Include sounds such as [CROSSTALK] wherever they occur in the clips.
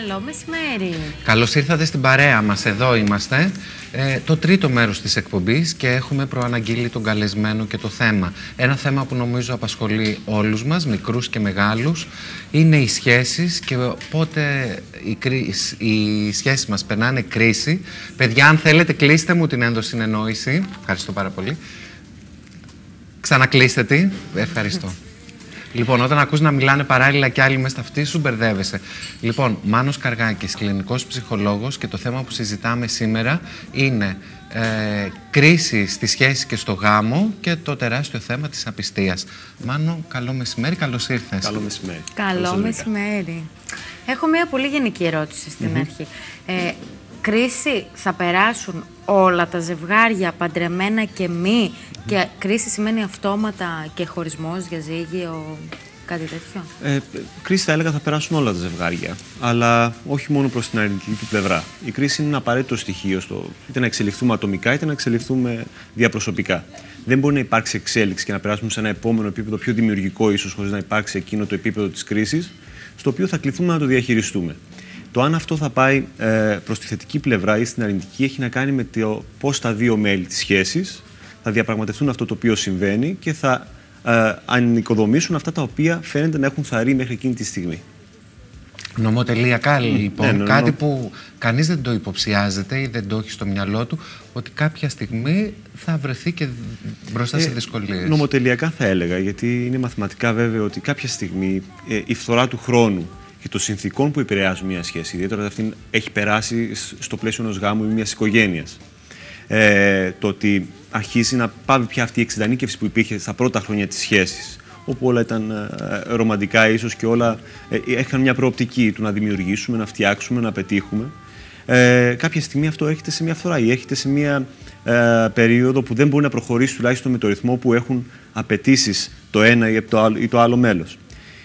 Καλό μεσημέρι. Καλώς ήρθατε στην παρέα μας. Εδώ είμαστε. Ε, το τρίτο μέρος της εκπομπής και έχουμε προαναγγείλει τον καλεσμένο και το θέμα. Ένα θέμα που νομίζω απασχολεί όλους μας, μικρούς και μεγάλους, είναι οι σχέσεις και πότε οι, οι σχέσεις μας περνάνε κρίση. Παιδιά, αν θέλετε, κλείστε μου την ενδοσυνεννόηση. Ευχαριστώ πάρα πολύ. Ξανακλείστε τη. Ευχαριστώ. Λοιπόν, όταν ακούς να μιλάνε παράλληλα και άλλοι μέσα αυτή, σου μπερδεύεσαι. Λοιπόν, Μάνος Καργάκης, κλινικός ψυχολόγος και το θέμα που συζητάμε σήμερα είναι ε, κρίση στη σχέση και στο γάμο και το τεράστιο θέμα της απιστίας. Μάνο, καλό μεσημέρι, καλώς ήρθες. Καλό μεσημέρι. Καλό μεσημέρι. Έχω μια πολύ γενική ερώτηση στην αρχή. Ε, κρίση θα περάσουν όλα τα ζευγάρια παντρεμένα και μη και κρίση σημαίνει αυτόματα και χωρισμός, διαζύγιο, κάτι τέτοιο; Ε, κρίση θα έλεγα θα περάσουν όλα τα ζευγάρια, αλλά όχι μόνο προς την αρνητική του πλευρά. Η κρίση είναι ένα απαραίτητο στοιχείο στο είτε να εξελιχθούμε ατομικά είτε να εξελιχθούμε διαπροσωπικά. Δεν μπορεί να υπάρξει εξέλιξη και να περάσουμε σε ένα επόμενο επίπεδο πιο δημιουργικό, ίσως χωρίς να υπάρξει εκείνο το επίπεδο της κρίσης, στο οποίο θα κληθούμε να το διαχειριστούμε. Το αν αυτό θα πάει ε, προς τη θετική πλευρά ή στην αρνητική έχει να κάνει με το πώς τα δύο μέλη της σχέσης θα διαπραγματευτούν αυτό το οποίο συμβαίνει και θα ε, ανοικοδομήσουν αυτά τα οποία φαίνεται να έχουν θαρεί μέχρι εκείνη τη στιγμή. Νομοτελειακά λοιπόν, ναι, κάτι που κανείς δεν το υποψιάζεται ή δεν το έχει στο μυαλό του, ότι κάποια στιγμή θα βρεθεί και μπροστά σε ε, δυσκολίες. Νομοτελειακά θα έλεγα, γιατί είναι μαθηματικά βέβαιο ότι κάποια στιγμή ε, η φθορά του χρόνου και των συνθήκων που επηρεάζουν μια σχέση, ιδιαίτερα αυτή έχει περάσει στο πλαίσιο ενός γάμου ή μιας οικογένειας. Ε, το ότι αρχίζει να πάβει πια αυτή η εξειδανίκευση που υπήρχε στα πρώτα χρόνια της σχέσης, όπου όλα ήταν ε, ρομαντικά ίσως και όλα ε, είχαν μια προοπτική του να δημιουργήσουμε, να φτιάξουμε, να πετύχουμε. Ε, κάποια στιγμή αυτό έρχεται σε μια φθορά ή έρχεται σε μια ε, περίοδο που δεν μπορεί να προχωρήσει τουλάχιστον με το ρυθμό που έχουν απαιτήσεις το ένα ή το άλλο, ή το άλλο μέλος.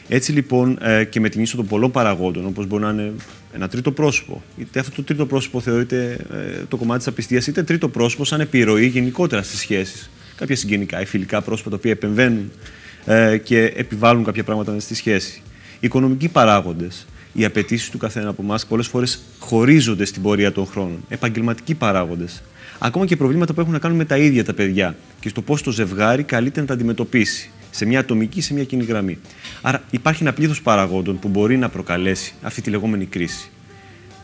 Έτσι λοιπόν ε, και με την ίσο των πολλών παραγόντων, όπως μπορεί να είναι ένα τρίτο πρόσωπο, είτε αυτό το τρίτο πρόσωπο θεωρείται ε, το κομμάτι της απιστίας, είτε τρίτο πρόσωπο σαν επιρροή γενικότερα στις σχέσεις. Κάποια συγγενικά ή φιλικά πρόσωπα τα οποία επεμβαίνουν ε, και επιβάλλουν κάποια πράγματα στη σχέση. Οι οικονομικοί παράγοντες, οι απαιτήσεις του καθένα από εμάς πολλές φορές χωρίζονται στην πορεία των χρόνων. Επαγγελματικοί παράγοντες. Ακόμα και προβλήματα που έχουν να κάνουν με τα ίδια τα παιδιά και στο πώς το ζευγάρι καλείται να τα αντιμετωπίσει σε μια ατομική, σε μια κοινή γραμμή. Άρα υπάρχει ένα πλήθος παραγόντων που μπορεί να προκαλέσει αυτή τη λεγόμενη κρίση.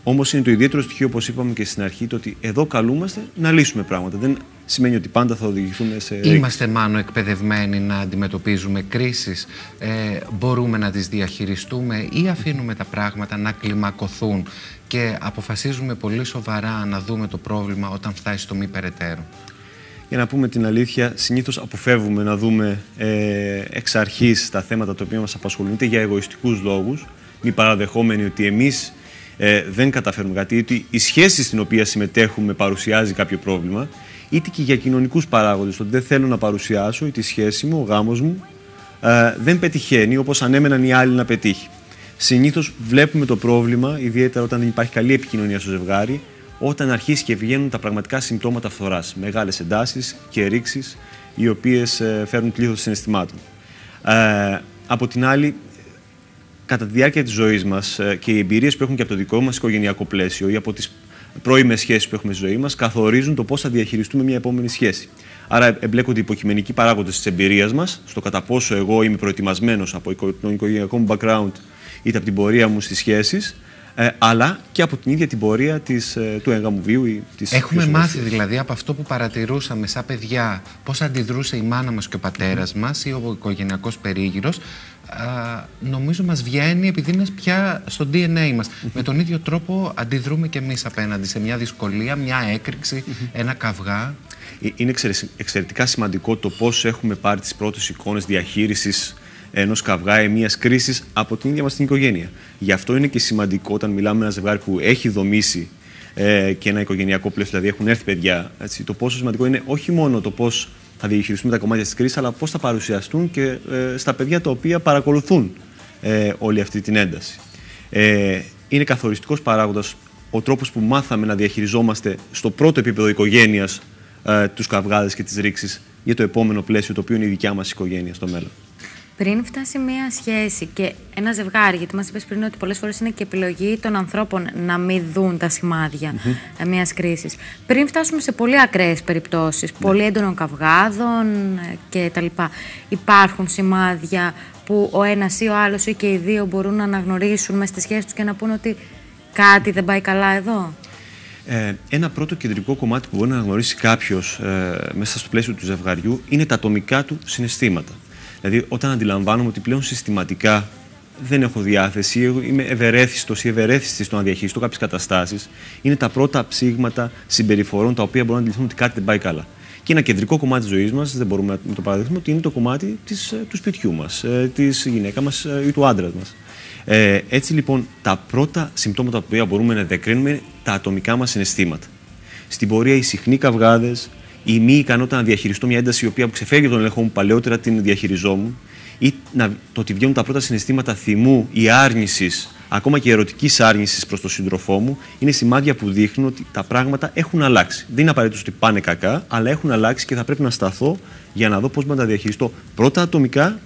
Όμως είναι το ιδιαίτερο στοιχείο, όπως είπαμε και στην αρχή, το ότι εδώ καλούμαστε να λύσουμε πράγματα. Δεν σημαίνει ότι πάντα θα οδηγηθούμε σε. Είμαστε μάλλον εκπαιδευμένοι να αντιμετωπίζουμε κρίσεις. Ε, μπορούμε να τις διαχειριστούμε ή αφήνουμε τα πράγματα να κλιμακωθούν και αποφασίζουμε πολύ σοβαρά να δούμε το πρόβλημα όταν φτάσει στο μη περαιτέρω για να πούμε την αλήθεια, συνήθως αποφεύγουμε να δούμε ε, εξ αρχής τα θέματα τα οποία μας απασχολούν, είτε για εγωιστικούς λόγους, μη παραδεχόμενοι ότι εμείς ε, δεν καταφέρουμε κάτι, ότι η σχέση στην οποία συμμετέχουμε παρουσιάζει κάποιο πρόβλημα, είτε και για κοινωνικούς παράγοντες, ότι δεν θέλω να παρουσιάσω ή τη σχέση μου, ο γάμος μου, ε, δεν πετυχαίνει όπως ανέμεναν οι άλλοι να πετύχει. Συνήθως βλέπουμε το πρόβλημα, ιδιαίτερα όταν δεν υπάρχει καλή επικοινωνία στο ζευγάρι, όταν αρχίσει και βγαίνουν τα πραγματικά συμπτώματα φθοράς. Μεγάλες εντάσεις και ρήξεις, οι οποίες ε, φέρνουν πλήθος συναισθημάτων. Ε, από την άλλη, κατά τη διάρκεια της ζωής μας ε, και οι εμπειρίες που έχουν και από το δικό μας οικογενειακό πλαίσιο ή από τις πρώιμες σχέσεις που έχουμε στη ζωή μας, καθορίζουν το πώς θα διαχειριστούμε μια επόμενη σχέση. Άρα, εμπλέκονται οι υποκειμενικοί παράγοντες της εμπειρίας μας, στο κατά πόσο εγώ είμαι προετοιμασμένος από τον οικογενειακό μου background είτε από την πορεία μου στις σχέσεις, ε, αλλά και από την ίδια την πορεία της, ε, του έγγαμου βίου. Ή της Έχουμε μάθει δηλαδή από αυτό που παρατηρούσαμε σαν παιδιά πώς αντιδρούσε η μάνα μας και ο πατέρας μας ή ο οικογενειακός περίγυρος α, νομίζω μας βγαίνει επειδή είναι πια στο DNA μας. Με τον ίδιο τρόπο αντιδρούμε και εμείς απέναντι σε μια δυσκολία, μια έκρηξη, ένα καυγά. Ε, είναι εξαιρετικά σημαντικό το πώς έχουμε πάρει τις πρώτες εικόνες διαχείρισης ενός καυγά ή μιας κρίσης από την ίδια μας την οικογένεια. Γι' αυτό είναι και σημαντικό όταν μιλάμε με ένα ζευγάρι που έχει δομήσει ε, και ένα οικογενειακό πλαίσιο, δηλαδή έχουν έρθει παιδιά, έτσι, το πόσο σημαντικό είναι όχι μόνο το πώς θα διαχειριστούμε τα κομμάτια της κρίσης, αλλά πώς θα παρουσιαστούν και ε, στα παιδιά τα οποία παρακολουθούν ε, όλη αυτή την ένταση. Ε, είναι καθοριστικός παράγοντας ο τρόπος που μάθαμε να διαχειριζόμαστε στο πρώτο επίπεδο οικογένειας ε, τους καυγάδες και τις ρήξεις για το επόμενο πλαίσιο, το οποίο είναι η δικιά μας οικογένεια στο μέλλον. Πριν φτάσει μία σχέση και ένα ζευγάρι, γιατί μας είπες πριν ότι πολλές φορές είναι και επιλογή των ανθρώπων να μην δουν τα σημάδια mm-hmm. μιας κρίσης. Πριν φτάσουμε σε πολύ ακραίες περιπτώσεις, ναι. πολύ έντονων καυγάδων ε, κτλ., υπάρχουν σημάδια που ο ένας ή ο άλλος ή και οι δύο μπορούν να αναγνωρίσουν μες στη σχέση τους και να πούν ότι κάτι δεν πάει καλά εδώ; Ε, ένα πρώτο κεντρικό κομμάτι που μπορεί να αναγνωρίσει κάποιος ε, μέσα στο πλαίσιο του ζευγαριού είναι τα ατομικά του συναισθήματα. Δηλαδή, όταν αντιλαμβάνομαι ότι πλέον συστηματικά δεν έχω διάθεση, είμαι ευερέθιστος ή ευερέθιστης στο να διαχειριστώ κάποιες καταστάσεις, είναι τα πρώτα ψήγματα συμπεριφορών τα οποία μπορούν να αντιληφθούν ότι κάτι δεν πάει καλά. Και ένα κεντρικό κομμάτι της ζωής μας, δεν μπορούμε να το παραδεχθούμε, ότι είναι το κομμάτι της, ε, του σπιτιού μας, ε, της γυναίκα μας ε, ή του άντρας μας. Ε, έτσι λοιπόν, τα πρώτα συμπτώματα που μπορούμε να διακρίνουμε είναι τα ατομικά μας συναισθήματα. Στην πορεία, οι συχνοί καυγάδες, η μη ικανότητα να διαχειριστώ μια ένταση η οποία ξεφεύγει τον έλεγχο μου, παλαιότερα την διαχειριζόμουν, ή να, το ότι βγαίνουν τα πρώτα συναισθήματα θυμού ή άρνησης, ακόμα και ερωτικής άρνησης προς τον σύντροφό μου, είναι σημάδια που δείχνουν ότι τα πράγματα έχουν αλλάξει. Δεν είναι απαραίτητος ότι πάνε κακά, αλλά έχουν αλλάξει και θα πρέπει να σταθώ για να δω πώς να τα διαχειριστώ πρώτα ατομικά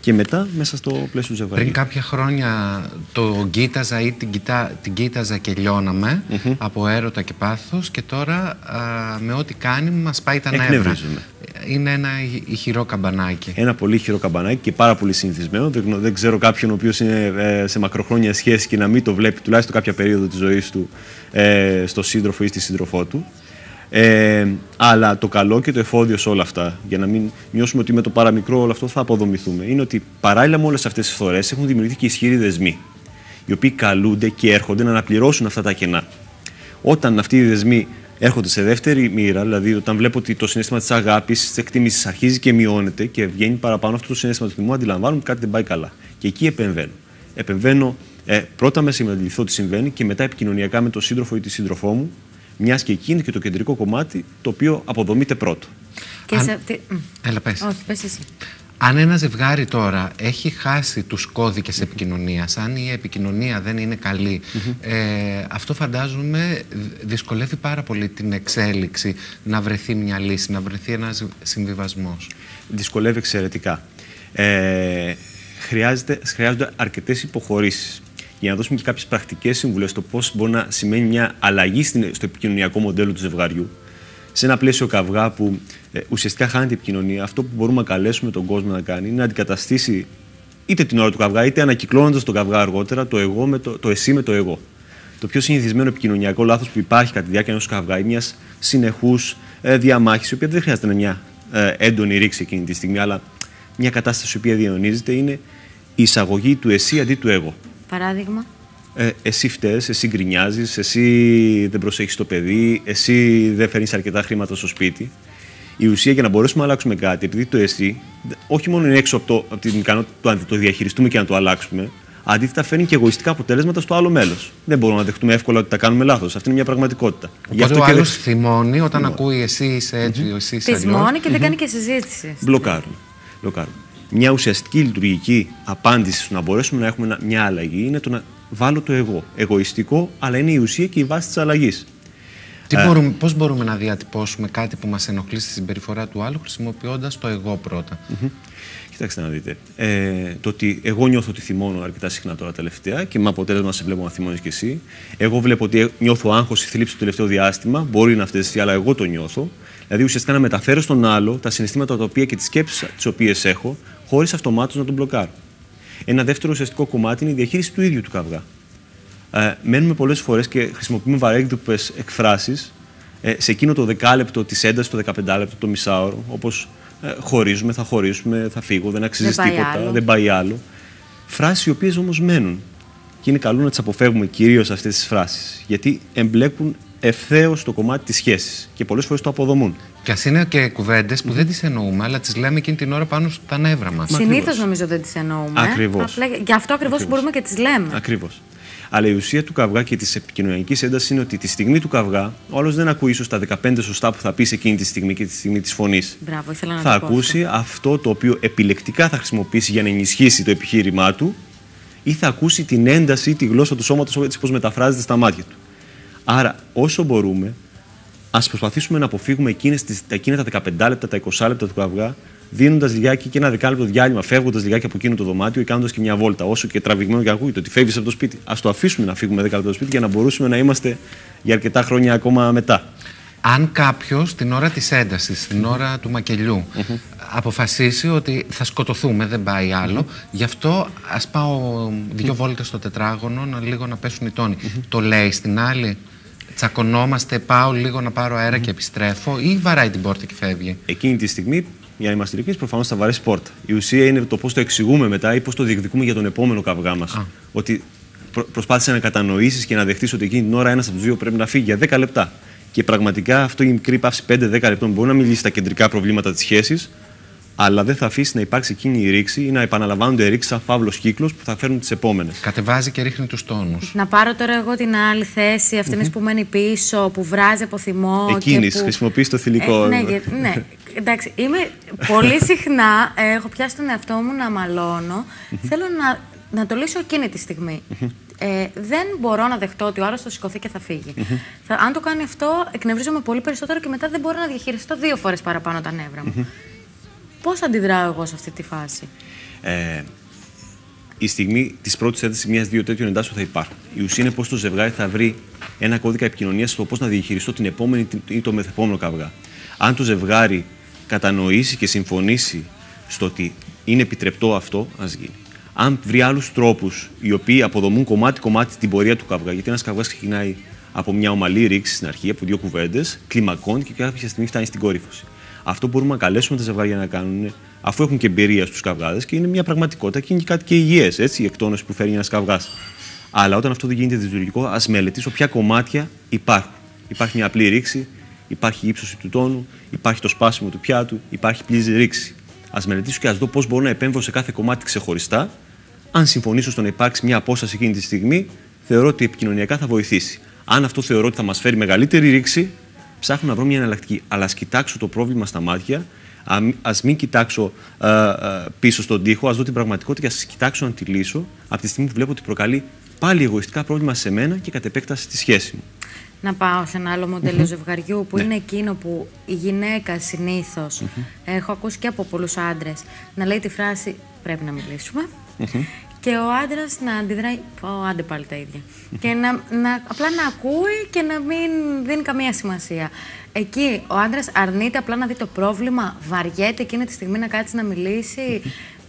και μετά μέσα στο πλαίσιο του ζευγαριού. Πριν κάποια χρόνια το κοίταζα ή την, κοιτά, την κοίταζα και λιώναμε από έρωτα και πάθος και τώρα α, με ό,τι κάνει μας πάει τα νεύρα. Είναι ένα ηχηρό καμπανάκι. Ένα πολύ ηχηρό καμπανάκι και πάρα πολύ συνηθισμένο. Δεν, δεν ξέρω κάποιον ο οποίος είναι ε, σε μακροχρόνια σχέση και να μην το βλέπει τουλάχιστον κάποια περίοδο της ζωής του ε, στο σύντροφο ή στη σύντροφό του. Ε, αλλά το καλό και το εφόδιο σε όλα αυτά, για να μην νιώσουμε ότι με το παραμικρό όλο αυτό θα αποδομηθούμε, είναι ότι παράλληλα με όλες αυτές τις φορέ έχουν δημιουργηθεί και ισχυροί δεσμοί, οι οποίοι καλούνται και έρχονται να αναπληρώσουν αυτά τα κενά. Όταν αυτοί οι δεσμοί έρχονται σε δεύτερη μοίρα, δηλαδή όταν βλέπω ότι το συνέστημα της αγάπης, της εκτίμησης αρχίζει και μειώνεται και βγαίνει παραπάνω αυτό το συνέστημα του θυμού, αντιλαμβάνομαι ότι κάτι δεν πάει καλά. Και εκεί επεμβαίνω. Επεμβαίνω ε, πρώτα με συναντηθώ τι συμβαίνει και μετά επικοινωνιακά με τον σύντροφο ή τη σύντροφό μου μιας και εκεί είναι και το κεντρικό κομμάτι το οποίο αποδομείται πρώτο. Και Αν... σε... Έλα, πες. Όχι, πες εσύ. Αν ένα ζευγάρι τώρα έχει χάσει τους κώδικες επικοινωνίας, αν η επικοινωνία δεν είναι καλή, ε, αυτό φαντάζομαι δυσκολεύει πάρα πολύ την εξέλιξη να βρεθεί μια λύση, να βρεθεί ένας συμβιβασμός. Δυσκολεύει εξαιρετικά. Ε, χρειάζονται αρκετές υποχωρήσεις για να δώσουμε και κάποιες πρακτικές συμβουλές στο πώς μπορεί να σημαίνει μια αλλαγή στο επικοινωνιακό μοντέλο του ζευγαριού. Σε ένα πλαίσιο καυγά που ε, ουσιαστικά χάνεται η επικοινωνία, αυτό που μπορούμε να καλέσουμε τον κόσμο να κάνει είναι να αντικαταστήσει είτε την ώρα του καυγά, είτε ανακυκλώνοντας τον καυγά αργότερα το, εγώ με το, το εσύ με το εγώ. Το πιο συνηθισμένο επικοινωνιακό λάθος που υπάρχει κατά τη διάρκεια ενός καυγά είναι μιας συνεχούς ε, διαμάχης, η οποία δεν χρειάζεται να είναι μια ε, έντονη ρήξη εκείνη τη στιγμή, αλλά μια κατάσταση η οποία διαιωνίζεται είναι η εισαγωγή του εσύ αντί του εγώ. Παράδειγμα; Ε, εσύ φταίς, εσύ γκρινιάζεις, εσύ δεν προσέχεις το παιδί, εσύ δεν φέρνεις αρκετά χρήματα στο σπίτι. Η ουσία για να μπορέσουμε να αλλάξουμε κάτι, επειδή το εσύ όχι μόνο είναι έξω από, το, από την ικανότητα να το διαχειριστούμε και να το αλλάξουμε, αντίθετα φέρνει και εγωιστικά αποτέλεσματα στο άλλο μέλος. Δεν μπορούμε να δεχτούμε εύκολα ότι τα κάνουμε λάθος. Αυτή είναι μια πραγματικότητα. Οπότε ο άλλος θυμώνει όταν ακούει εσύ είσαι έτσι, mm-hmm. εσύ είσαι Θυμώνει και δεν κάνει και συζήτηση. Μπλοκάρουμε. Μπλοκάρουμε μια ουσιαστική λειτουργική απάντηση στο να μπορέσουμε να έχουμε μια αλλαγή είναι το να βάλω το εγώ. Εγωιστικό, αλλά είναι η ουσία και η βάση της αλλαγής. Ε, μπορούμε, πώς μπορούμε να διατυπώσουμε κάτι που μας ενοχλεί στη συμπεριφορά του άλλου χρησιμοποιώντας το εγώ πρώτα; Κοιτάξτε να δείτε. Ε, το ότι εγώ νιώθω ότι θυμώνω αρκετά συχνά τώρα τελευταία και με αποτέλεσμα σε βλέπω να θυμώνεις κι εσύ. Εγώ βλέπω ότι νιώθω άγχος ή θλίψη το τελευταίο διάστημα. Μπορεί να φταίει αλλά εγώ το νιώθω. Δηλαδή ουσιαστικά να μεταφέρω στον άλλο τα συναισθήματα τα οποία και τις σκέψεις τις οποίες έχω, χωρίς αυτομάτως να τον μπλοκάρω. Ένα δεύτερο ουσιαστικό κομμάτι είναι η διαχείριση του ίδιου του καυγά. Ε, μένουμε πολλές φορές και χρησιμοποιούμε βαρέγδουπε εκφράσεις ε, σε εκείνο το δεκάλεπτο της έντασης, το δεκαπεντάλεπτο, το μισάωρο, όπως ε, χωρίζουμε, θα χωρίσουμε, θα φύγω, δεν αξίζει δεν τίποτα, δεν πάει άλλο. Φράσεις οι οποίες όμως μένουν. Και είναι καλό να τις αποφεύγουμε κυρίως αυτές τις φράσεις. Γιατί εμπλέκουν ευθέως το κομμάτι της σχέσης και πολλές φορές το αποδομούν. Και ας είναι και κουβέντες που δεν τις εννοούμε, αλλά τις λέμε εκείνη την ώρα πάνω στα νεύρα μας. Συνήθως νομίζω δεν τις εννοούμε. Ακριβώς. Γι' αυτό ακριβώς μπορούμε και τις λέμε. Ακριβώς. Αλλά η ουσία του καυγά και της επικοινωνιακής έντασης είναι ότι τη στιγμή του καυγά, ο άλλος δεν ακούει ίσως τα 15 σωστά που θα πεις εκείνη τη στιγμή και τη στιγμή της φωνής. Θα ακούσει αυτό. αυτό το οποίο επιλεκτικά θα χρησιμοποιήσει για να ενισχύσει το επιχείρημά του ή θα ακούσει την ένταση ή τη γλώσσα του σώματο έτσι όπω μεταφράζεται στα μάτια του. Άρα, όσο μπορούμε, ας προσπαθήσουμε να αποφύγουμε εκείνες τις, εκείνα τα 15 λεπτά, τα 20 λεπτά του καυγά, δίνοντας λιγάκι και ένα δεκάλεπτο διάλειμμα, φεύγοντας λιγάκι από εκείνο το δωμάτιο ή κάνοντας και μια βόλτα. Όσο και τραβηγμένο και ακούγεται ότι φεύγεις από το σπίτι, ας το αφήσουμε να φύγουμε 10 λεπτά από το σπίτι για να μπορούσαμε να είμαστε για αρκετά χρόνια ακόμα μετά. Αν κάποιος την ώρα της έντασης, την ώρα του μακελιού, αποφασίσει ότι θα σκοτωθούμε, δεν πάει άλλο, γι' αυτό ας πάω δύο βόλτες στο τετράγωνο να λίγο να πέσουν οι τόνοι. Το λέει στην άλλη; Τσακωνόμαστε, πάω λίγο να πάρω αέρα και επιστρέφω, ή βαράει την πόρτα και φεύγει; Εκείνη τη στιγμή, για να είμαστε ειλικρινείς, προφανώς θα βαρέσει πόρτα. Η ουσία είναι το πώς το εξηγούμε μετά ή πώς το διεκδικούμε για τον επόμενο καυγά μας. Ότι προ, προσπάθησε να κατανοήσεις και να δεχτείς ότι εκείνη την ώρα ένας από τους δύο πρέπει να φύγει για 10 λεπτά. Και πραγματικά αυτό η μικρή παύση 5-10 λεπτών μπορεί να μιλήσει στα κεντρικά προβλήματα της σχέσης, αλλά δεν θα αφήσει να υπάρξει εκείνη η ρήξη ή να επαναλαμβάνονται ρήξεις σαν φαύλος κύκλος που θα φέρουν τις επόμενες. Κατεβάζει και ρίχνει τους τόνους. Να πάρω τώρα εγώ την άλλη θέση, αυτήν που μένει πίσω, που βράζει από θυμό. Εκείνης, που... χρησιμοποιείς το θηλυκό. Ε, ναι, ναι, [LAUGHS] εντάξει. Είμαι πολύ συχνά, ε, έχω πιάσει τον εαυτό μου να μαλώνω. Θέλω να, να το λύσω εκείνη τη στιγμή. Ε, δεν μπορώ να δεχτώ ότι ο άλλος θα σηκωθεί και θα φύγει. θα, αν το κάνει αυτό, εκνευρίζομαι πολύ περισσότερο και μετά δεν μπορώ να διαχειριστώ δύο φορές παραπάνω τα νεύρα μου. Πώς αντιδράω εγώ σε αυτή τη φάση; Ε, η στιγμή της πρώτης ένταση μια-δύο τέτοιων εντάσεων θα υπάρχουν. Η ουσία είναι πώς το ζευγάρι θα βρει ένα κώδικα επικοινωνίας στο πώς να διαχειριστώ την επόμενη ή το μεθεπόμενο καυγά. Αν το ζευγάρι κατανοήσει και συμφωνήσει στο ότι είναι επιτρεπτό αυτό, ας γίνει. Αν βρει άλλους τρόπους οι οποίοι αποδομούν κομμάτι-κομμάτι την πορεία του καυγά, γιατί ένας καυγά ξεκινάει από μια ομαλή ρήξη στην αρχή, από δύο κουβέντες, κλιμακώνει και κάποια στιγμή φτάνει στην κόρυφωση. Αυτό μπορούμε να καλέσουμε τα ζευγάρια να κάνουν, αφού έχουν και εμπειρία στους καυγάδες και είναι μια πραγματικότητα και είναι κάτι και υγιές, έτσι, η εκτόνωση που φέρνει ένας καυγάς. Αλλά όταν αυτό δεν γίνεται δυσλειτουργικό, ας μελετήσω ποια κομμάτια υπάρχουν. Υπάρχει μια απλή ρήξη, υπάρχει η ύψωση του τόνου, υπάρχει το σπάσιμο του πιάτου, υπάρχει πλήρη ρήξη. Α μελετήσω και ας δω πώς μπορώ να επέμβω σε κάθε κομμάτι ξεχωριστά. Αν συμφωνήσω στο να υπάρξει μια απόσταση εκείνη τη στιγμή, θεωρώ ότι επικοινωνιακά θα βοηθήσει. Αν αυτό θεωρώ ότι θα μας φέρει μεγαλύτερη ρήξη, ψάχνω να βρω μια εναλλακτική. Αλλά ας κοιτάξω το πρόβλημα στα μάτια, ας μην κοιτάξω α, α, πίσω στον τοίχο, ας δω την πραγματικότητα και ας κοιτάξω να τη λύσω από τη στιγμή που βλέπω ότι προκαλεί πάλι εγωιστικά πρόβλημα σε μένα και κατ' επέκταση στη σχέση μου. Να πάω σε ένα άλλο μοντέλο ζευγαριού που ναι. είναι εκείνο που η γυναίκα συνήθως, έχω ακούσει και από πολλούς άντρες, να λέει τη φράση Πρέπει να μιλήσουμε και ο άντρας να αντιδράει. Πω, άντε πάλι τα ίδια. και να, να, απλά να ακούει και να μην δίνει καμία σημασία. Εκεί ο άντρας αρνείται απλά να δει το πρόβλημα, βαριέται εκείνη τη στιγμή να κάτσει να μιλήσει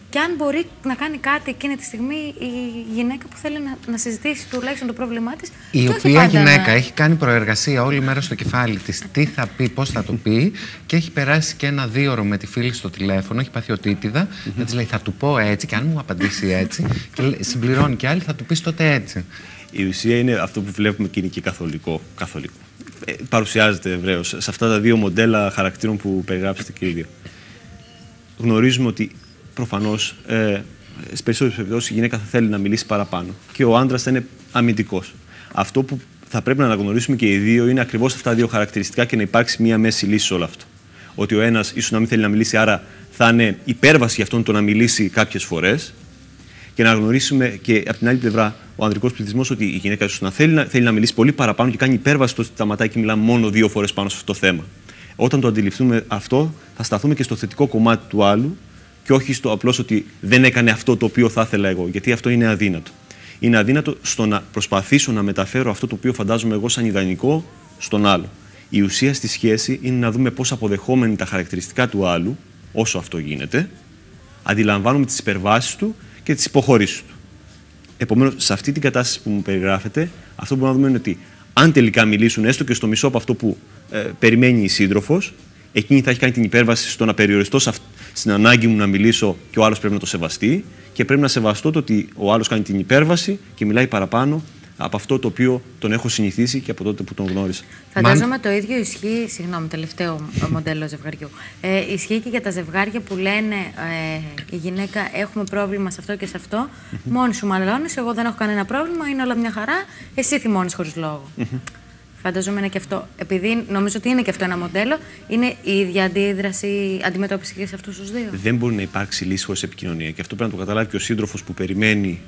και αν μπορεί να κάνει κάτι εκείνη τη στιγμή η γυναίκα που θέλει να, να συζητήσει τουλάχιστον το πρόβλημά της. Η οποία γυναίκα έχει κάνει προεργασία όλη μέρα στο κεφάλι της. Τι θα πει, πώς θα το πει, και έχει περάσει και ένα δύο με τη φίλη στο τηλέφωνο, έχει πάθει οτίτιδα. Mm -hmm. λέει: Θα του πω έτσι, και αν μου απαντήσει έτσι, [LAUGHS] και συμπληρώνει και άλλη, θα του πεις τότε έτσι. Η ουσία είναι αυτό που βλέπουμε και είναι και καθολικό. καθολικό. Ε, παρουσιάζεται ευρέως σε αυτά τα δύο μοντέλα χαρακτήρων που περιγράψετε, κύριε Γνωρίζουμε ότι προφανώς ε, στις περισσότερες περιπτώσεις η γυναίκα θα θέλει να μιλήσει παραπάνω και ο άντρας θα είναι αμυντικός. Αυτό που θα πρέπει να αναγνωρίσουμε και οι δύο είναι ακριβώς αυτά τα δύο χαρακτηριστικά και να υπάρξει μία μέση λύση σε όλο αυτό. Ότι ο ένας ίσως να μην θέλει να μιλήσει, άρα θα είναι υπέρβαση για αυτόν το να μιλήσει κάποιες φορές. Και να γνωρίσουμε και από την άλλη πλευρά ο ανδρικός πληθυσμός ότι η γυναίκα ίσως να θέλει, να θέλει να μιλήσει πολύ παραπάνω και κάνει υπέρβαση στο ότι σταματάει και μιλά μόνο δύο φορές πάνω σε αυτό το θέμα. Όταν το αντιληφθούμε αυτό, θα σταθούμε και στο θετικό κομμάτι του άλλου και όχι στο απλώς ότι δεν έκανε αυτό το οποίο θα ήθελα εγώ. Γιατί αυτό είναι αδύνατο. Είναι αδύνατο στο να προσπαθήσω να μεταφέρω αυτό το οποίο φαντάζομαι εγώ σαν ιδανικό στον άλλο. Η ουσία στη σχέση είναι να δούμε πώς αποδεχόμενοι τα χαρακτηριστικά του άλλου, όσο αυτό γίνεται, αντιλαμβάνουμε τις υπερβάσεις του και τις υποχωρήσεις του. Επομένως, σε αυτή την κατάσταση που μου περιγράφεται, αυτό που μπορούμε να δούμε είναι ότι αν τελικά μιλήσουν έστω και στο μισό από αυτό που ε, περιμένει η σύντροφος, εκείνη θα έχει κάνει την υπέρβαση στο να περιοριστώ στην ανάγκη μου να μιλήσω και ο άλλος πρέπει να το σεβαστεί και πρέπει να σεβαστώ το ότι ο άλλος κάνει την υπέρβαση και μιλάει παραπάνω από αυτό το οποίο τον έχω συνηθίσει και από τότε που τον γνώρισα. Φαντάζομαι το ίδιο ισχύει, συγγνώμη, τελευταίο μοντέλο ζευγαριού. Ε, ισχύει και για τα ζευγάρια που λένε ε, η γυναίκα έχουμε πρόβλημα σε αυτό και σε αυτό. Mm -hmm. Μόνη σου μαλώνεις, εγώ δεν έχω κανένα πρόβλημα, είναι όλα μια χαρά. Εσύ θυμώνεις χωρίς λόγο. Mm -hmm. Φανταζόμαι είναι και αυτό. Επειδή νομίζω ότι είναι και αυτό ένα μοντέλο, είναι η ίδια αντίδραση, αντιμετώπιση και σε αυτούς τους δύο. Δεν μπορεί να υπάρξει λύση χωρίς επικοινωνία. Και αυτό πρέπει να το καταλάβει και ο σύντροφος που περιμένει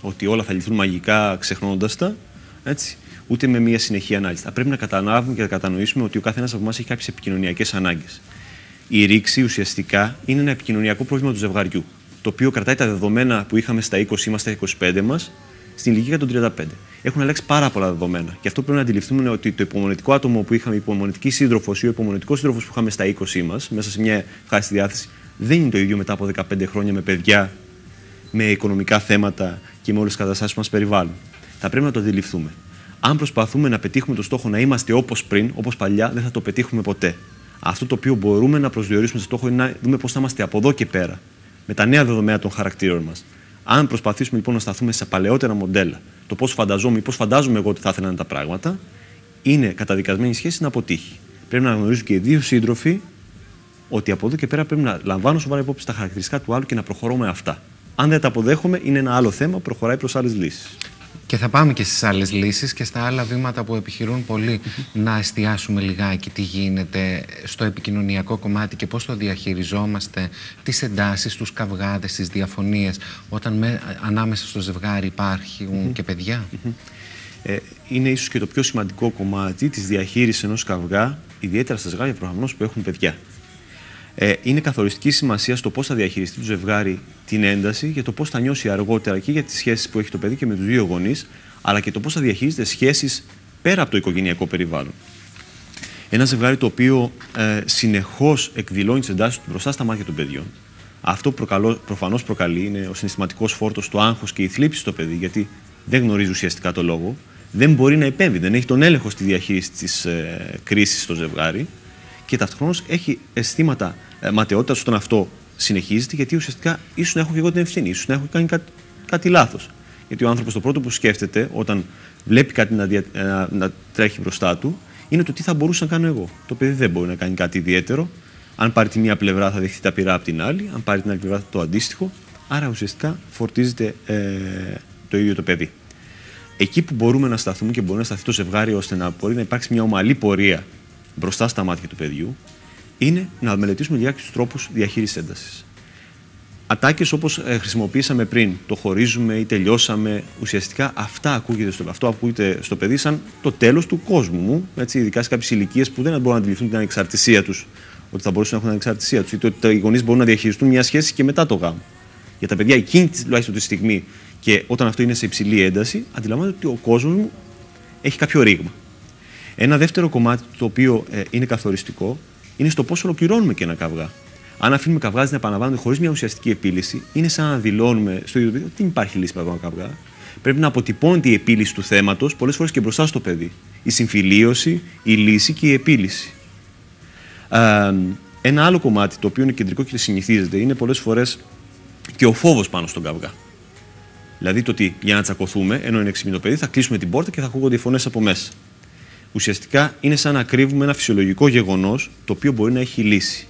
ότι όλα θα λυθούν μαγικά ξεχνώντας τα. Έτσι. Ούτε με μια συνεχή ανάλυση. Θα πρέπει να καταλάβουμε και να κατανοήσουμε ότι ο καθένας από εμάς έχει κάποιες επικοινωνιακές ανάγκες. Η ρήξη ουσιαστικά είναι ένα επικοινωνιακό πρόβλημα του ζευγαριού. Το οποίο κρατάει τα δεδομένα που είχαμε στα 20 μα, στα 25 μας, στην ηλικία των 35. Έχουν αλλάξει πάρα πολλά δεδομένα. Και αυτό πρέπει να αντιληφθούμε ότι το υπομονετικό άτομο που είχαμε, υπομονετική σύντροφος ή ο υπομονετικός σύντροφος που είχαμε στα 20 μας, μέσα σε μια ευχάριστη διάθεση, δεν είναι το ίδιο μετά από 15 χρόνια με παιδιά, με οικονομικά θέματα και με όλες τις καταστάσεις που μας περιβάλλουν. Θα πρέπει να το αντιληφθούμε. Αν προσπαθούμε να πετύχουμε το στόχο να είμαστε όπως πριν, όπως παλιά, δεν θα το πετύχουμε ποτέ. Αυτό το οποίο μπορούμε να προσδιορίσουμε σε στόχο είναι να δούμε πώς θα είμαστε από εδώ και πέρα, με τα νέα δεδομένα των χαρακτήρων μας. Αν προσπαθήσουμε λοιπόν να σταθούμε σε παλαιότερα μοντέλα, το πώς φανταζόμαι ή πώς φαντάζομαι εγώ ότι θα ήθελα να τα πράγματα, είναι καταδικασμένη σχέση να αποτύχει. Πρέπει να γνωρίζουν και οι δύο σύντροφοι ότι από εδώ και πέρα πρέπει να λαμβάνω σοβαρά υπόψη τα χαρακτηριστικά του άλλου και να προχωρώ με αυτά. Αν δεν τα αποδέχομαι, είναι ένα άλλο θέμα, προχωράει προς άλλες λύσεις. Και θα πάμε και στις άλλες λύσεις και στα άλλα βήματα που επιχειρούν πολλοί να εστιάσουμε λιγάκι τι γίνεται στο επικοινωνιακό κομμάτι και πώς το διαχειριζόμαστε, τις εντάσεις, τους καυγάδες, τις διαφωνίες, όταν με, ανάμεσα στο ζευγάρι υπάρχουν και παιδιά. Ε, είναι ίσως και το πιο σημαντικό κομμάτι της διαχείρισης ενός καυγά, ιδιαίτερα στα ζευγάρια προφανώς που έχουν παιδιά ε, είναι καθοριστική σημασία στο πώς θα διαχειριστεί το ζευγάρι την ένταση και το πώς θα νιώσει αργότερα και για τις σχέσεις που έχει το παιδί και με τους δύο γονείς, αλλά και το πώς θα διαχειρίζεται σχέσεις πέρα από το οικογενειακό περιβάλλον. Ένα ζευγάρι το οποίο ε, συνεχώς εκδηλώνει τις εντάσεις του μπροστά στα μάτια των παιδιών. Αυτό προφανώς προκαλεί είναι ο συναισθηματικός φόρτος, το άγχος και η θλίψη στο παιδί, γιατί δεν γνωρίζει ουσιαστικά το λόγο, δεν μπορεί να επέμβει, δεν έχει τον έλεγχο στη διαχείριση της ε, κρίσης στο ζευγάρι και ταυτόχρονα έχει αισθήματα ε, ματαιότητας όταν αυτό συνεχίζεται, γιατί ουσιαστικά ίσως να έχω και εγώ την ευθύνη, ίσως να έχω κάνει κάτι, κάτι λάθος. Γιατί ο άνθρωπος το πρώτο που σκέφτεται όταν βλέπει κάτι να, δια, ε, να, να τρέχει μπροστά του είναι το τι θα μπορούσα να κάνω εγώ. Το παιδί δεν μπορεί να κάνει κάτι ιδιαίτερο. Αν πάρει τη μία πλευρά θα δεχτεί τα πειρά από την άλλη, αν πάρει την άλλη πλευρά το αντίστοιχο. Άρα ουσιαστικά φορτίζεται ε, το ίδιο το παιδί. Εκεί που μπορούμε να σταθούμε και μπορεί να σταθεί το ζευγάρι ώστε να μπορεί να υπάρξει μια ομαλή πορεία μπροστά στα μάτια του παιδιού είναι να μελετήσουμε λιγάκι του τρόπους διαχείρισης έντασης. Ατάκες όπως ε, χρησιμοποίησαμε πριν, το χωρίζουμε ή τελειώσαμε, ουσιαστικά αυτά ακούγεται στο, αυτό ακούγεται στο παιδί σαν το τέλος του κόσμου μου, έτσι, ειδικά σε κάποιες ηλικίες που δεν μπορούν να αντιληφθούν την ανεξαρτησία τους, ότι θα μπορούσαν να έχουν την ανεξαρτησία τους, ή ότι οι γονείς μπορούν να διαχειριστούν μια σχέση και μετά το γάμο. Για τα παιδιά, εκείνη τουλάχιστον τη στιγμή και όταν αυτό είναι σε υψηλή ένταση, αντιλαμβάνονται ότι ο κόσμος μου έχει κάποιο ρήγμα. Ένα δεύτερο κομμάτι το οποίο ε, είναι καθοριστικό είναι στο πώς ολοκληρώνουμε και ένα καυγά. Αν αφήνουμε καυγάδε να επαναλαμβάνονται χωρίς μια ουσιαστική επίλυση, είναι σαν να δηλώνουμε στο ίδιο παιδί ότι δεν υπάρχει λύση para ένα καυγά. Πρέπει να αποτυπώνεται η επίλυση του θέματος πολλές φορές και μπροστά στο παιδί. Η συμφιλίωση, η λύση και η επίλυση. Ε, ένα άλλο κομμάτι το οποίο είναι κεντρικό και συνηθίζεται είναι πολλές φορές και ο φόβος πάνω στον καυγά. Δηλαδή το ότι για να τσακωθούμε, ενώ είναι εξημείο παιδί, θα κλείσουμε την πόρτα και θα ακούγονται οι φωνές από μέσα ουσιαστικά είναι σαν να κρύβουμε ένα φυσιολογικό γεγονός το οποίο μπορεί να έχει λύση.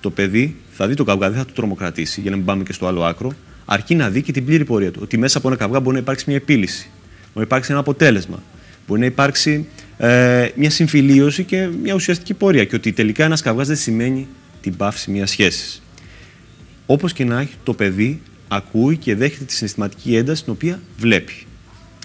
Το παιδί θα δει τον καυγά, δεν θα το τρομοκρατήσει, για να μην πάμε και στο άλλο άκρο, αρκεί να δει και την πλήρη πορεία του. Ότι μέσα από ένα καυγά μπορεί να υπάρξει μια επίλυση, μπορεί να υπάρξει ένα αποτέλεσμα, μπορεί να υπάρξει ε, μια συμφιλίωση και μια ουσιαστική πορεία. Και ότι τελικά ένας καυγάς δεν σημαίνει την πάυση μιας σχέσης. Όπως και να έχει, το παιδί ακούει και δέχεται τη συναισθηματική ένταση την οποία βλέπει.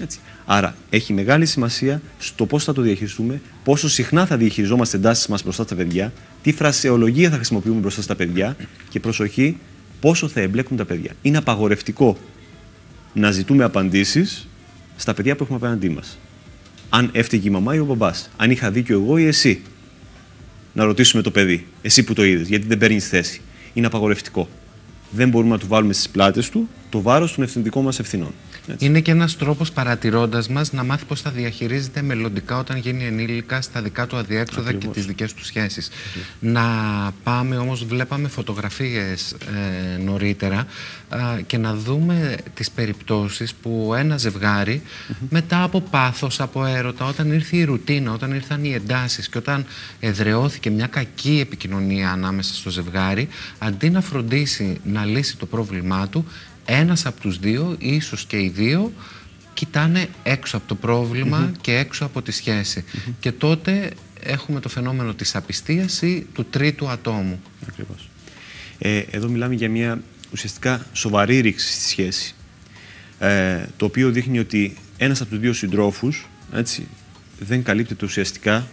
Έτσι. Άρα έχει μεγάλη σημασία στο πώς θα το διαχειριστούμε, πόσο συχνά θα διαχειριζόμαστε εντάσεις μας μπροστά στα παιδιά, τι φρασεολογία θα χρησιμοποιούμε μπροστά στα παιδιά και προσοχή πόσο θα εμπλέκουν τα παιδιά. Είναι απαγορευτικό να ζητούμε απαντήσεις στα παιδιά που έχουμε απέναντί μας. Αν έφταιγε η μαμά ή ο μπαμπάς, αν είχα δίκιο εγώ ή εσύ. Να ρωτήσουμε το παιδί, εσύ που το είδες, γιατί δεν παίρνεις θέση. Είναι απαγορευτικό. Δεν μπορούμε να του βάλουμε στις πλάτες του το βάρος των ευθυντικών μας ευθυνών. Είναι και ένας τρόπος παρατηρώντας μας να μάθει πώς θα διαχειρίζεται μελλοντικά όταν γίνει ενήλικα στα δικά του αδιέξοδα και τις δικές του σχέσεις. Να πάμε όμως, βλέπαμε φωτογραφίες ε, νωρίτερα και να δούμε τις περιπτώσεις που ένα ζευγάρι μετά από πάθος, από έρωτα, όταν ήρθε η ρουτίνα, όταν ήρθαν οι εντάσεις και όταν εδρεώθηκε μια κακή επικοινωνία ανάμεσα στο ζευγάρι, αντί να φροντίσει να λύσει το πρόβλημά του, ένας από τους δύο, ίσως και οι δύο, κοιτάνε έξω από το πρόβλημα και έξω από τη σχέση. Και τότε έχουμε το φαινόμενο της απιστίας ή του τρίτου ατόμου. Ακριβώς. Ε, εδώ μιλάμε για μια ουσιαστικά σοβαρή ρήξη στη σχέση. Ε, το οποίο δείχνει ότι ένας από τους δύο συντρόφους έτσι, δεν καλύπτεται ουσιαστικά α,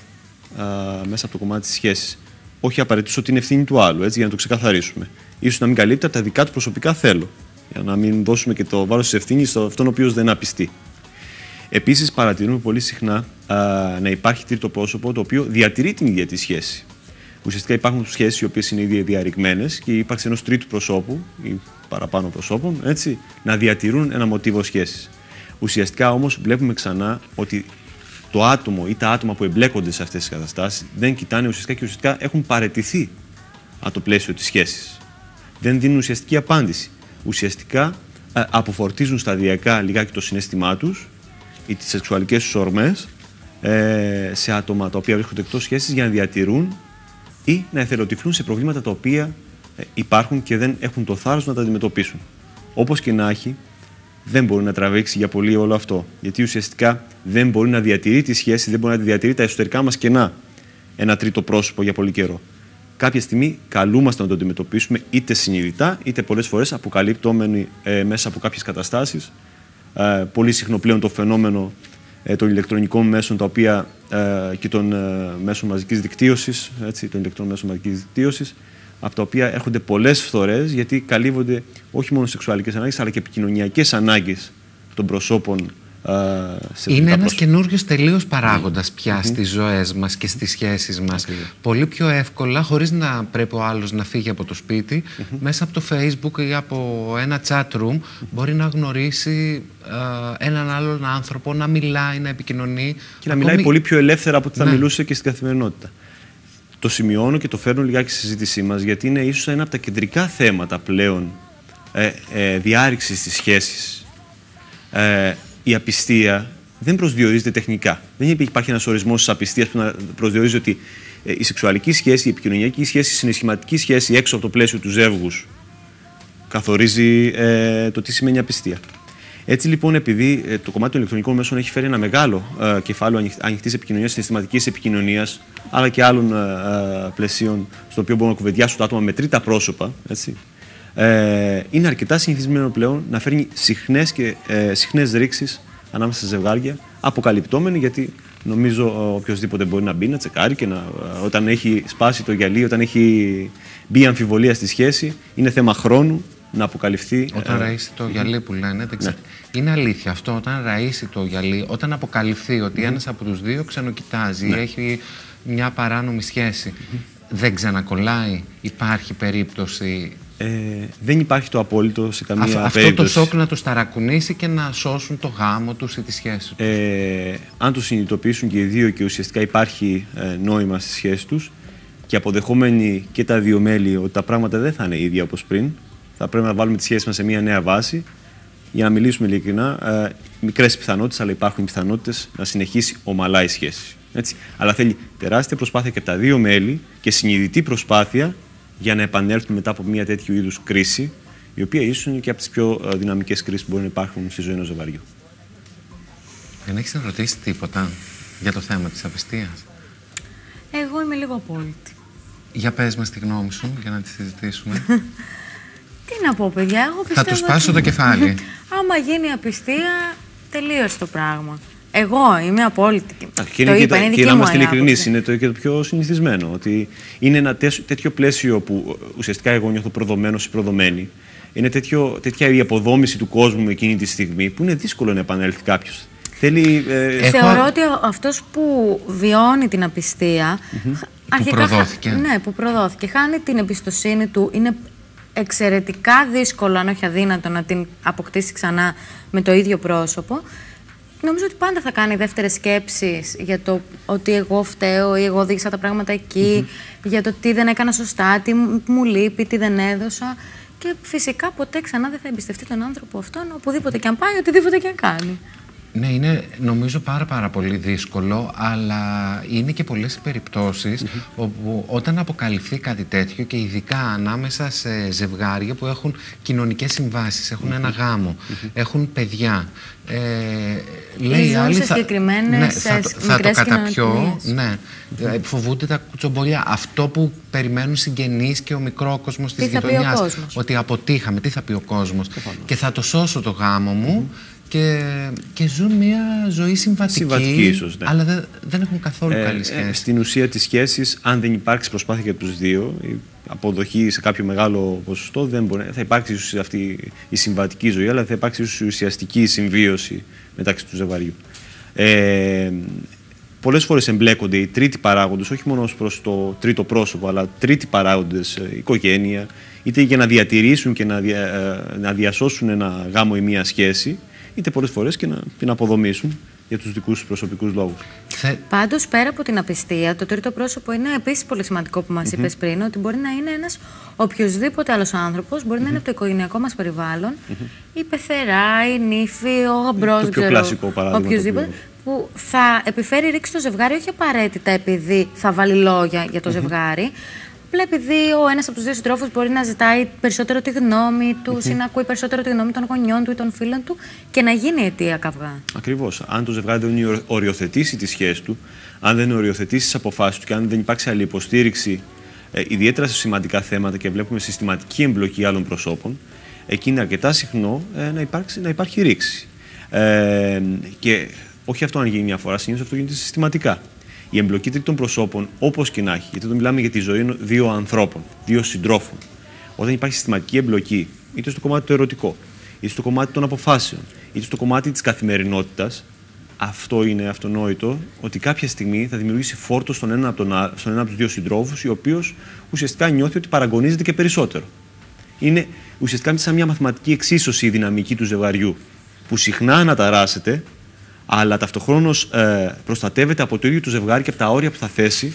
μέσα από το κομμάτι της σχέσης. όχι απαραίτητος την ευθύνη του άλλου, έτσι, για να το ξεκαθαρίσουμε. σω να μην καλύπτει τα δικά του προσωπικά θέλω. Για να μην δώσουμε και το βάρος της ευθύνης σε αυτόν ο οποίος δεν απιστεί. Επίσης, παρατηρούμε πολύ συχνά α, να υπάρχει τρίτο πρόσωπο το οποίο διατηρεί την ίδια τη σχέση. Ουσιαστικά υπάρχουν σχέσεις οι οποίες είναι ήδη διαρριγμένες και υπάρχει ενός τρίτου προσώπου ή παραπάνω προσώπων έτσι, να διατηρούν ένα μοτίβο σχέσης. Ουσιαστικά όμως βλέπουμε ξανά ότι το άτομο ή τα άτομα που εμπλέκονται σε αυτές τις καταστάσεις δεν κοιτάνε ουσιαστικά και ουσιαστικά έχουν παρετηθεί από το πλαίσιο της σχέσης. Δεν δίνουν ουσιαστική απάντηση. Ουσιαστικά ε, αποφορτίζουν σταδιακά λιγάκι το συνέστημά τους ή τις σεξουαλικές τους ορμές ε, σε άτομα τα οποία βρίσκονται εκτός σχέσης για να διατηρούν ή να εθελοτυφλούν σε προβλήματα τα οποία ε, υπάρχουν και δεν έχουν το θάρρος να τα αντιμετωπίσουν. Όπως και να έχει, δεν μπορεί να τραβήξει για πολύ όλο αυτό. Γιατί ουσιαστικά δεν μπορεί να διατηρεί τη σχέση, δεν μπορεί να διατηρεί τα εσωτερικά μας κενά ένα τρίτο πρόσωπο για πολύ καιρό. Κάποια στιγμή καλούμαστε να το αντιμετωπίσουμε είτε συνειδητά, είτε πολλές φορές αποκαλύπτωμένοι ε, μέσα από κάποιες καταστάσεις. Ε, πολύ συχνό πλέον το φαινόμενο ε, των ηλεκτρονικών μέσων τα οποία, ε, και των ε, μέσων μαζικής δικτύωσης, έτσι, των ηλεκτρονικών μέσων μαζικής δικτύωσης, από τα οποία έρχονται πολλές φθορές, γιατί καλύβονται όχι μόνο σεξουαλικές ανάγκες, αλλά και επικοινωνιακές ανάγκες των προσώπων είναι ένας καινούριο τελείως παράγοντας πια mm -hmm. στις ζωές μας και στις σχέσεις μας. Πολύ πιο εύκολα, χωρίς να πρέπει ο άλλος να φύγει από το σπίτι, μέσα από το Facebook ή από ένα chat room, μπορεί να γνωρίσει έναν άλλον άνθρωπο, να μιλάει, να επικοινωνεί. Και να μιλάει πολύ πιο ελεύθερα από ό,τι θα ναι. μιλούσε και στην καθημερινότητα. Το σημειώνω και το φέρνω λιγάκι στη συζήτησή μας, γιατί είναι ίσως ένα από τα κεντρικά θέματα πλέον ε, ε, διάρρηξης της σχέσης. Ε, η απιστία δεν προσδιορίζεται τεχνικά. Δεν υπάρχει ένας ορισμός της απιστίας που να προσδιορίζει ότι ε, η σεξουαλική σχέση, η επικοινωνιακή σχέση, η συναισθηματική σχέση έξω από το πλαίσιο του ζεύγους καθορίζει ε, το τι σημαίνει απιστία. Έτσι λοιπόν, επειδή ε, το κομμάτι των ηλεκτρονικών μέσων έχει φέρει ένα μεγάλο ε, κεφάλαιο ανοιχτής επικοινωνίας, συναισθηματικής επικοινωνίας, αλλά και άλλων πλαισίων, στο οποίο μπορούν να κουβεντιάσουν τα άτομα με τρίτα πρόσωπα, έτσι, ε, είναι αρκετά συνηθισμένο πλέον να φέρνει συχνές, και, ε, συχνές ρήξεις ανάμεσα σε ζευγάρια, αποκαλυπτόμενοι γιατί νομίζω οποιοδήποτε μπορεί να μπει, να τσεκάρει και να, όταν έχει σπάσει το γυαλί, όταν έχει μπει αμφιβολία στη σχέση, είναι θέμα χρόνου να αποκαλυφθεί. Όταν ε, το γυαλί που λένε, δεν ναι. Είναι αλήθεια αυτό. Όταν ραίσει το γυαλί, όταν αποκαλυφθεί ότι mm. ένας από τους δύο ξενοκοιτάζει, ναι. έχει μια παράνομη σχέση, δεν ξανακολλάει, υπάρχει περίπτωση ε, δεν υπάρχει το απόλυτο σε καμία Αυτό περίπτωση. Αυτό το σοκ να του ταρακουνήσει και να σώσουν το γάμο τους ή τη σχέση τους. Ε, αν το συνειδητοποιήσουν και οι δύο και ουσιαστικά υπάρχει ε, νόημα στη σχέση τους και αποδεχόμενοι και τα δύο μέλη ότι τα πράγματα δεν θα είναι ίδια όπως πριν, θα πρέπει να βάλουμε τη σχέση μας σε μια νέα βάση. Για να μιλήσουμε ειλικρινά, ε, μικρές πιθανότητες, αλλά υπάρχουν πιθανότητες να συνεχίσει ομαλά η σχέση. Έτσι. Αλλά θέλει τεράστια προσπάθεια και από τα δύο μέλη και συνειδητή προσπάθεια για να επανέλθουν μετά από μια τέτοιου είδους κρίση, η οποία ίσως είναι και από τις πιο ε, δυναμικές κρίσεις που μπορεί να υπάρχουν στη ζωή ενός ζευγαριού. Δεν έχεις να ρωτήσεις τίποτα για το θέμα της απιστίας; Εγώ είμαι λίγο απόλυτη. Για πες μας τη γνώμη σου, για να τη συζητήσουμε. [LAUGHS] Τι να πω, παιδιά, εγώ πιστεύω Θα του σπάσω το κεφάλι. [LAUGHS] Άμα γίνει απιστία, τελείωσε το πράγμα. Εγώ είμαι απόλυτη. Και, το είπα, είναι και να είμαστε ειλικρινείς, είναι το, και το πιο συνηθισμένο. Ότι είναι ένα τέτοιο πλαίσιο που ουσιαστικά εγώ νιώθω προδομένος ή προδομένη. Είναι τέτοιο, τέτοια η αποδόμηση του κόσμου εκείνη τη στιγμή που είναι δύσκολο να επανέλθει κάποιος. Θέλει, ε... Θεωρώ ότι αυτός που βιώνει την απιστία. Mm-hmm. Αρχικά, που προδόθηκε. Ναι, που προδόθηκε. Χάνει την εμπιστοσύνη του. Είναι εξαιρετικά δύσκολο, αν όχι αδύνατο, να την αποκτήσει ξανά με το ίδιο πρόσωπο. Νομίζω ότι πάντα θα κάνει δεύτερες σκέψεις για το ότι εγώ φταίω ή εγώ δείξα τα πράγματα εκεί, για το τι δεν έκανα σωστά, τι μου λείπει, τι δεν έδωσα. Και φυσικά ποτέ ξανά δεν θα εμπιστευτεί τον άνθρωπο αυτόν, οπουδήποτε και αν πάει, οτιδήποτε και αν κάνει. Ναι, είναι νομίζω πάρα πάρα πολύ δύσκολο, αλλά είναι και πολλές περιπτώσεις όπου όταν αποκαλυφθεί κάτι τέτοιο και ειδικά ανάμεσα σε ζευγάρια που έχουν κοινωνικές συμβάσεις, έχουν ένα γάμο, έχουν παιδιά. Ε, λέει άλλη, θα, ναι, θα, το, θα το καταπιώ, ναι, ε, φοβούνται τα κουτσομπολιά. Αυτό που περιμένουν συγγενείς και ο μικρό κόσμος της γειτονιάς, ότι αποτύχαμε, τι θα πει ο κόσμος. Και θα το σώσω το γάμο μου και, και ζουν μια ζωή συμβατική, Συμβατική ίσως, ναι. αλλά δεν, δεν έχουν καθόλου Ε, καλή ε, σχέση. στην ουσία της σχέσης, αν δεν υπάρξει προσπάθεια για τους δύο, η αποδοχή σε κάποιο μεγάλο ποσοστό, δεν μπορεί, θα υπάρξει ίσως αυτή η συμβατική ζωή, αλλά θα υπάρξει ίσως η ουσιαστική συμβίωση μεταξύ του ζευγαριού. Ε, Πολλές φορές εμπλέκονται οι τρίτοι παράγοντες, όχι μόνο προς το τρίτο πρόσωπο, αλλά τρίτοι παράγοντες, οικογένεια, είτε για να διατηρήσουν και να, δια, ε, να διασώσουν ένα γάμο ή μία σχέση, είτε πολλές φορές και να την αποδομήσουν για τους δικούς τους προσωπικούς λόγους. Θε- Πάντως, πέρα από την απιστία, το τρίτο πρόσωπο είναι επίσης πολύ σημαντικό που μας είπες πριν, ότι μπορεί να είναι ένας οποιοδήποτε άλλος άνθρωπος, μπορεί να είναι από το οικογενειακό μας περιβάλλον, η πεθερά, η νύφη, ο γαμπρός, Το πιο κλασικό παράδειγμα το οποιοδήποτε, οποίο- που θα επιφέρει ρήξη στο ζευγάρι, όχι απαραίτητα επειδή θα βάλει λόγια για το ζευγάρι. Απλά επειδή ο ένας από τους δύο συντρόφους μπορεί να ζητάει περισσότερο τη γνώμη του ή να ακούει περισσότερο τη γνώμη των γονιών του ή των φίλων του και να γίνει αιτία καυγά. Ακριβώς. Αν το ζευγάρι δεν οριο- οριοθετήσει τη σχέση του, αν δεν οριοθετήσει τις αποφάσεις του και αν δεν υπάρξει άλλη υποστήριξη, ε, ιδιαίτερα σε σημαντικά θέματα και βλέπουμε συστηματική εμπλοκή άλλων προσώπων, εκεί είναι αρκετά συχνό ε, να, υπάρξει, να υπάρχει ρήξη. Ε, και όχι αυτό αν γίνει μια φορά, συνήθως αυτό γίνεται συστηματικά. Η εμπλοκή τρίτων προσώπων, όπως και να έχει, γιατί εδώ μιλάμε για τη ζωή δύο ανθρώπων, δύο συντρόφων. Όταν υπάρχει συστηματική εμπλοκή, είτε στο κομμάτι το ερωτικό, είτε στο κομμάτι των αποφάσεων, είτε στο κομμάτι της καθημερινότητας, αυτό είναι αυτονόητο ότι κάποια στιγμή θα δημιουργήσει φόρτο στον ένα από, τον, α- στον ένα από τους δύο συντρόφους, ο οποίο ουσιαστικά νιώθει ότι παραγωνίζεται και περισσότερο. Είναι ουσιαστικά σαν μια μαθηματική εξίσωση η δυναμική του ζευγαριού, που συχνά αναταράσσεται, αλλά ταυτοχρόνως ε, προστατεύεται από το ίδιο το ζευγάρι και από τα όρια που θα θέσει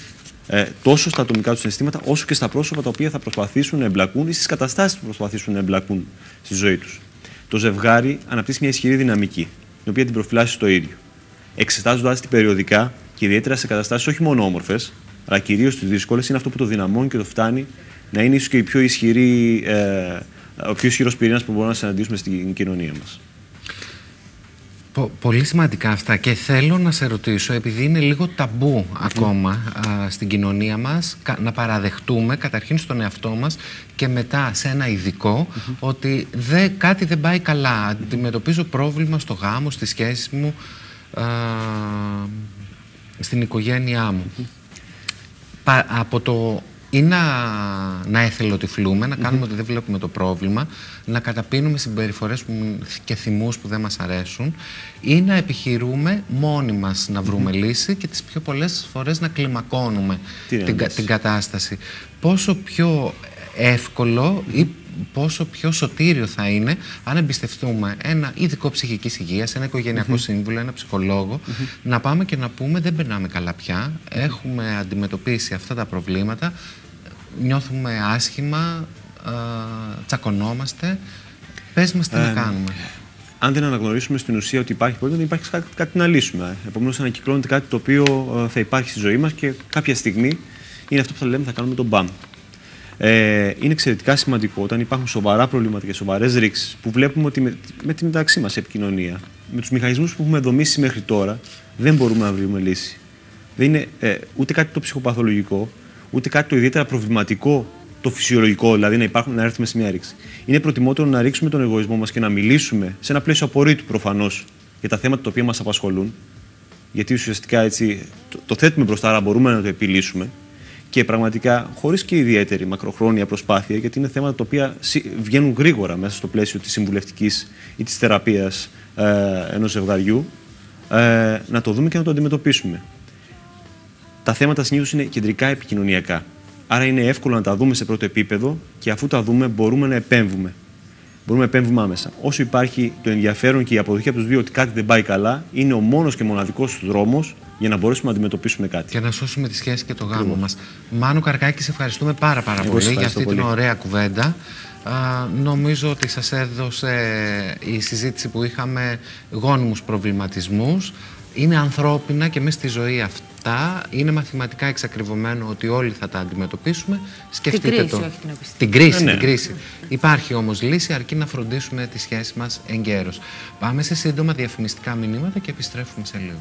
ε, τόσο στα ατομικά του συναισθήματα, όσο και στα πρόσωπα τα οποία θα προσπαθήσουν να εμπλακούν ή στις καταστάσεις που θα προσπαθήσουν να εμπλακούν στη ζωή τους. Το ζευγάρι αναπτύσσει μια ισχυρή δυναμική, την οποία την προφυλάσσει στο ίδιο. Εξετάζοντα την περιοδικά και ιδιαίτερα σε καταστάσεις όχι μόνο όμορφες, αλλά κυρίως τις δύσκολες, είναι αυτό που το δυναμώνει και το φτάνει να είναι ίσως και η πιο ισχυρή, ε, ο πιο ισχυρός πυρήνας που μπορούμε να συναντήσουμε στην κοινωνία μας. Πο- πολύ σημαντικά αυτά και θέλω να σε ρωτήσω, επειδή είναι λίγο ταμπού ακόμα α, στην κοινωνία μας, κα- να παραδεχτούμε καταρχήν στον εαυτό μας και μετά σε ένα ειδικό ότι δε, κάτι δεν πάει καλά. Αντιμετωπίζω πρόβλημα στο γάμο, στη σχέση μου, α, στην οικογένειά μου. Πα- από το ή να, να εθελοτυφλούμε, να κάνουμε ότι δεν βλέπουμε το πρόβλημα, να καταπίνουμε συμπεριφορές που, και θυμούς που δεν μας αρέσουν ή να επιχειρούμε μόνοι μας να βρούμε λύση και τις πιο πολλές φορές να κλιμακώνουμε Την την, κα- ένταση. την κατάσταση. Πόσο πιο εύκολο ή πόσο πιο σωτήριο θα είναι αν εμπιστευτούμε ένα ειδικό ψυχικής υγείας, ένα οικογενειακό σύμβουλο, ένα ψυχολόγο, να πάμε και να πούμε δεν περνάμε καλά πια, έχουμε αντιμετωπίσει αυτά τα προβλήματα, νιώθουμε άσχημα, α, τσακωνόμαστε, πες μας τι να Ε, κάνουμε. αν δεν αναγνωρίσουμε στην ουσία ότι υπάρχει πρόβλημα, δεν υπάρχει κάτι, κάτι να λύσουμε. Επομένως, ανακυκλώνεται κάτι το οποίο ε, θα υπάρχει στη ζωή μας και κάποια στιγμή είναι αυτό που θα λέμε θα κάνουμε τον μπαμ. Ε, είναι εξαιρετικά σημαντικό όταν υπάρχουν σοβαρά προβλήματα και σοβαρές ρήξεις που βλέπουμε ότι με, με τη μεταξύ μας επικοινωνία, με τους μηχανισμούς που έχουμε δομήσει μέχρι τώρα, δεν μπορούμε να βρούμε λύση. Δεν είναι ε, ούτε κάτι το ψυχοπαθολογικό, ούτε κάτι το ιδιαίτερα προβληματικό το φυσιολογικό, δηλαδή να, υπάρχουν, να έρθουμε σε μια ρήξη. Είναι προτιμότερο να ρίξουμε τον εγωισμό μας και να μιλήσουμε σε ένα πλαίσιο απορρίτου προφανώς για τα θέματα τα οποία μας απασχολούν, γιατί ουσιαστικά έτσι το, το θέτουμε μπροστά, αλλά μπορούμε να το επιλύσουμε και πραγματικά χωρίς και ιδιαίτερη μακροχρόνια προσπάθεια, γιατί είναι θέματα τα οποία συ- βγαίνουν γρήγορα μέσα στο πλαίσιο της συμβουλευτικής ή της θεραπείας ε, ενός ζευγαριού, ε, να το δούμε και να το αντιμετωπίσουμε. Τα θέματα συνήθως είναι κεντρικά επικοινωνιακά. Άρα είναι εύκολο να τα δούμε σε πρώτο επίπεδο και αφού τα δούμε μπορούμε να επέμβουμε. Μπορούμε να επέμβουμε άμεσα. Όσο υπάρχει το ενδιαφέρον και η αποδοχή από τους δύο ότι κάτι δεν πάει καλά, είναι ο μόνος και μοναδικός δρόμος για να μπορέσουμε να αντιμετωπίσουμε κάτι. Και να σώσουμε τη σχέση και το γάμο μας. Μάνο Καρκάκη, σε ευχαριστούμε πάρα πάρα Εγώ πολύ σας για ευχαριστώ αυτή την πολύ. ωραία κουβέντα. Α, νομίζω ότι σας έδωσε η συζήτηση που είχαμε γόνιμους προβληματισμούς. Είναι ανθρώπινα και μέσα στη ζωή αυτά. Είναι μαθηματικά εξακριβωμένο ότι όλοι θα τα αντιμετωπίσουμε. Σκεφτείτε κρίση, το. όχι την απιστία. Την κρίση, Ε, ναι. την κρίση. Υπάρχει όμως λύση αρκεί να φροντίσουμε τη σχέση μας εγκαίρως. Πάμε σε σύντομα διαφημιστικά μηνύματα και επιστρέφουμε σε λίγο.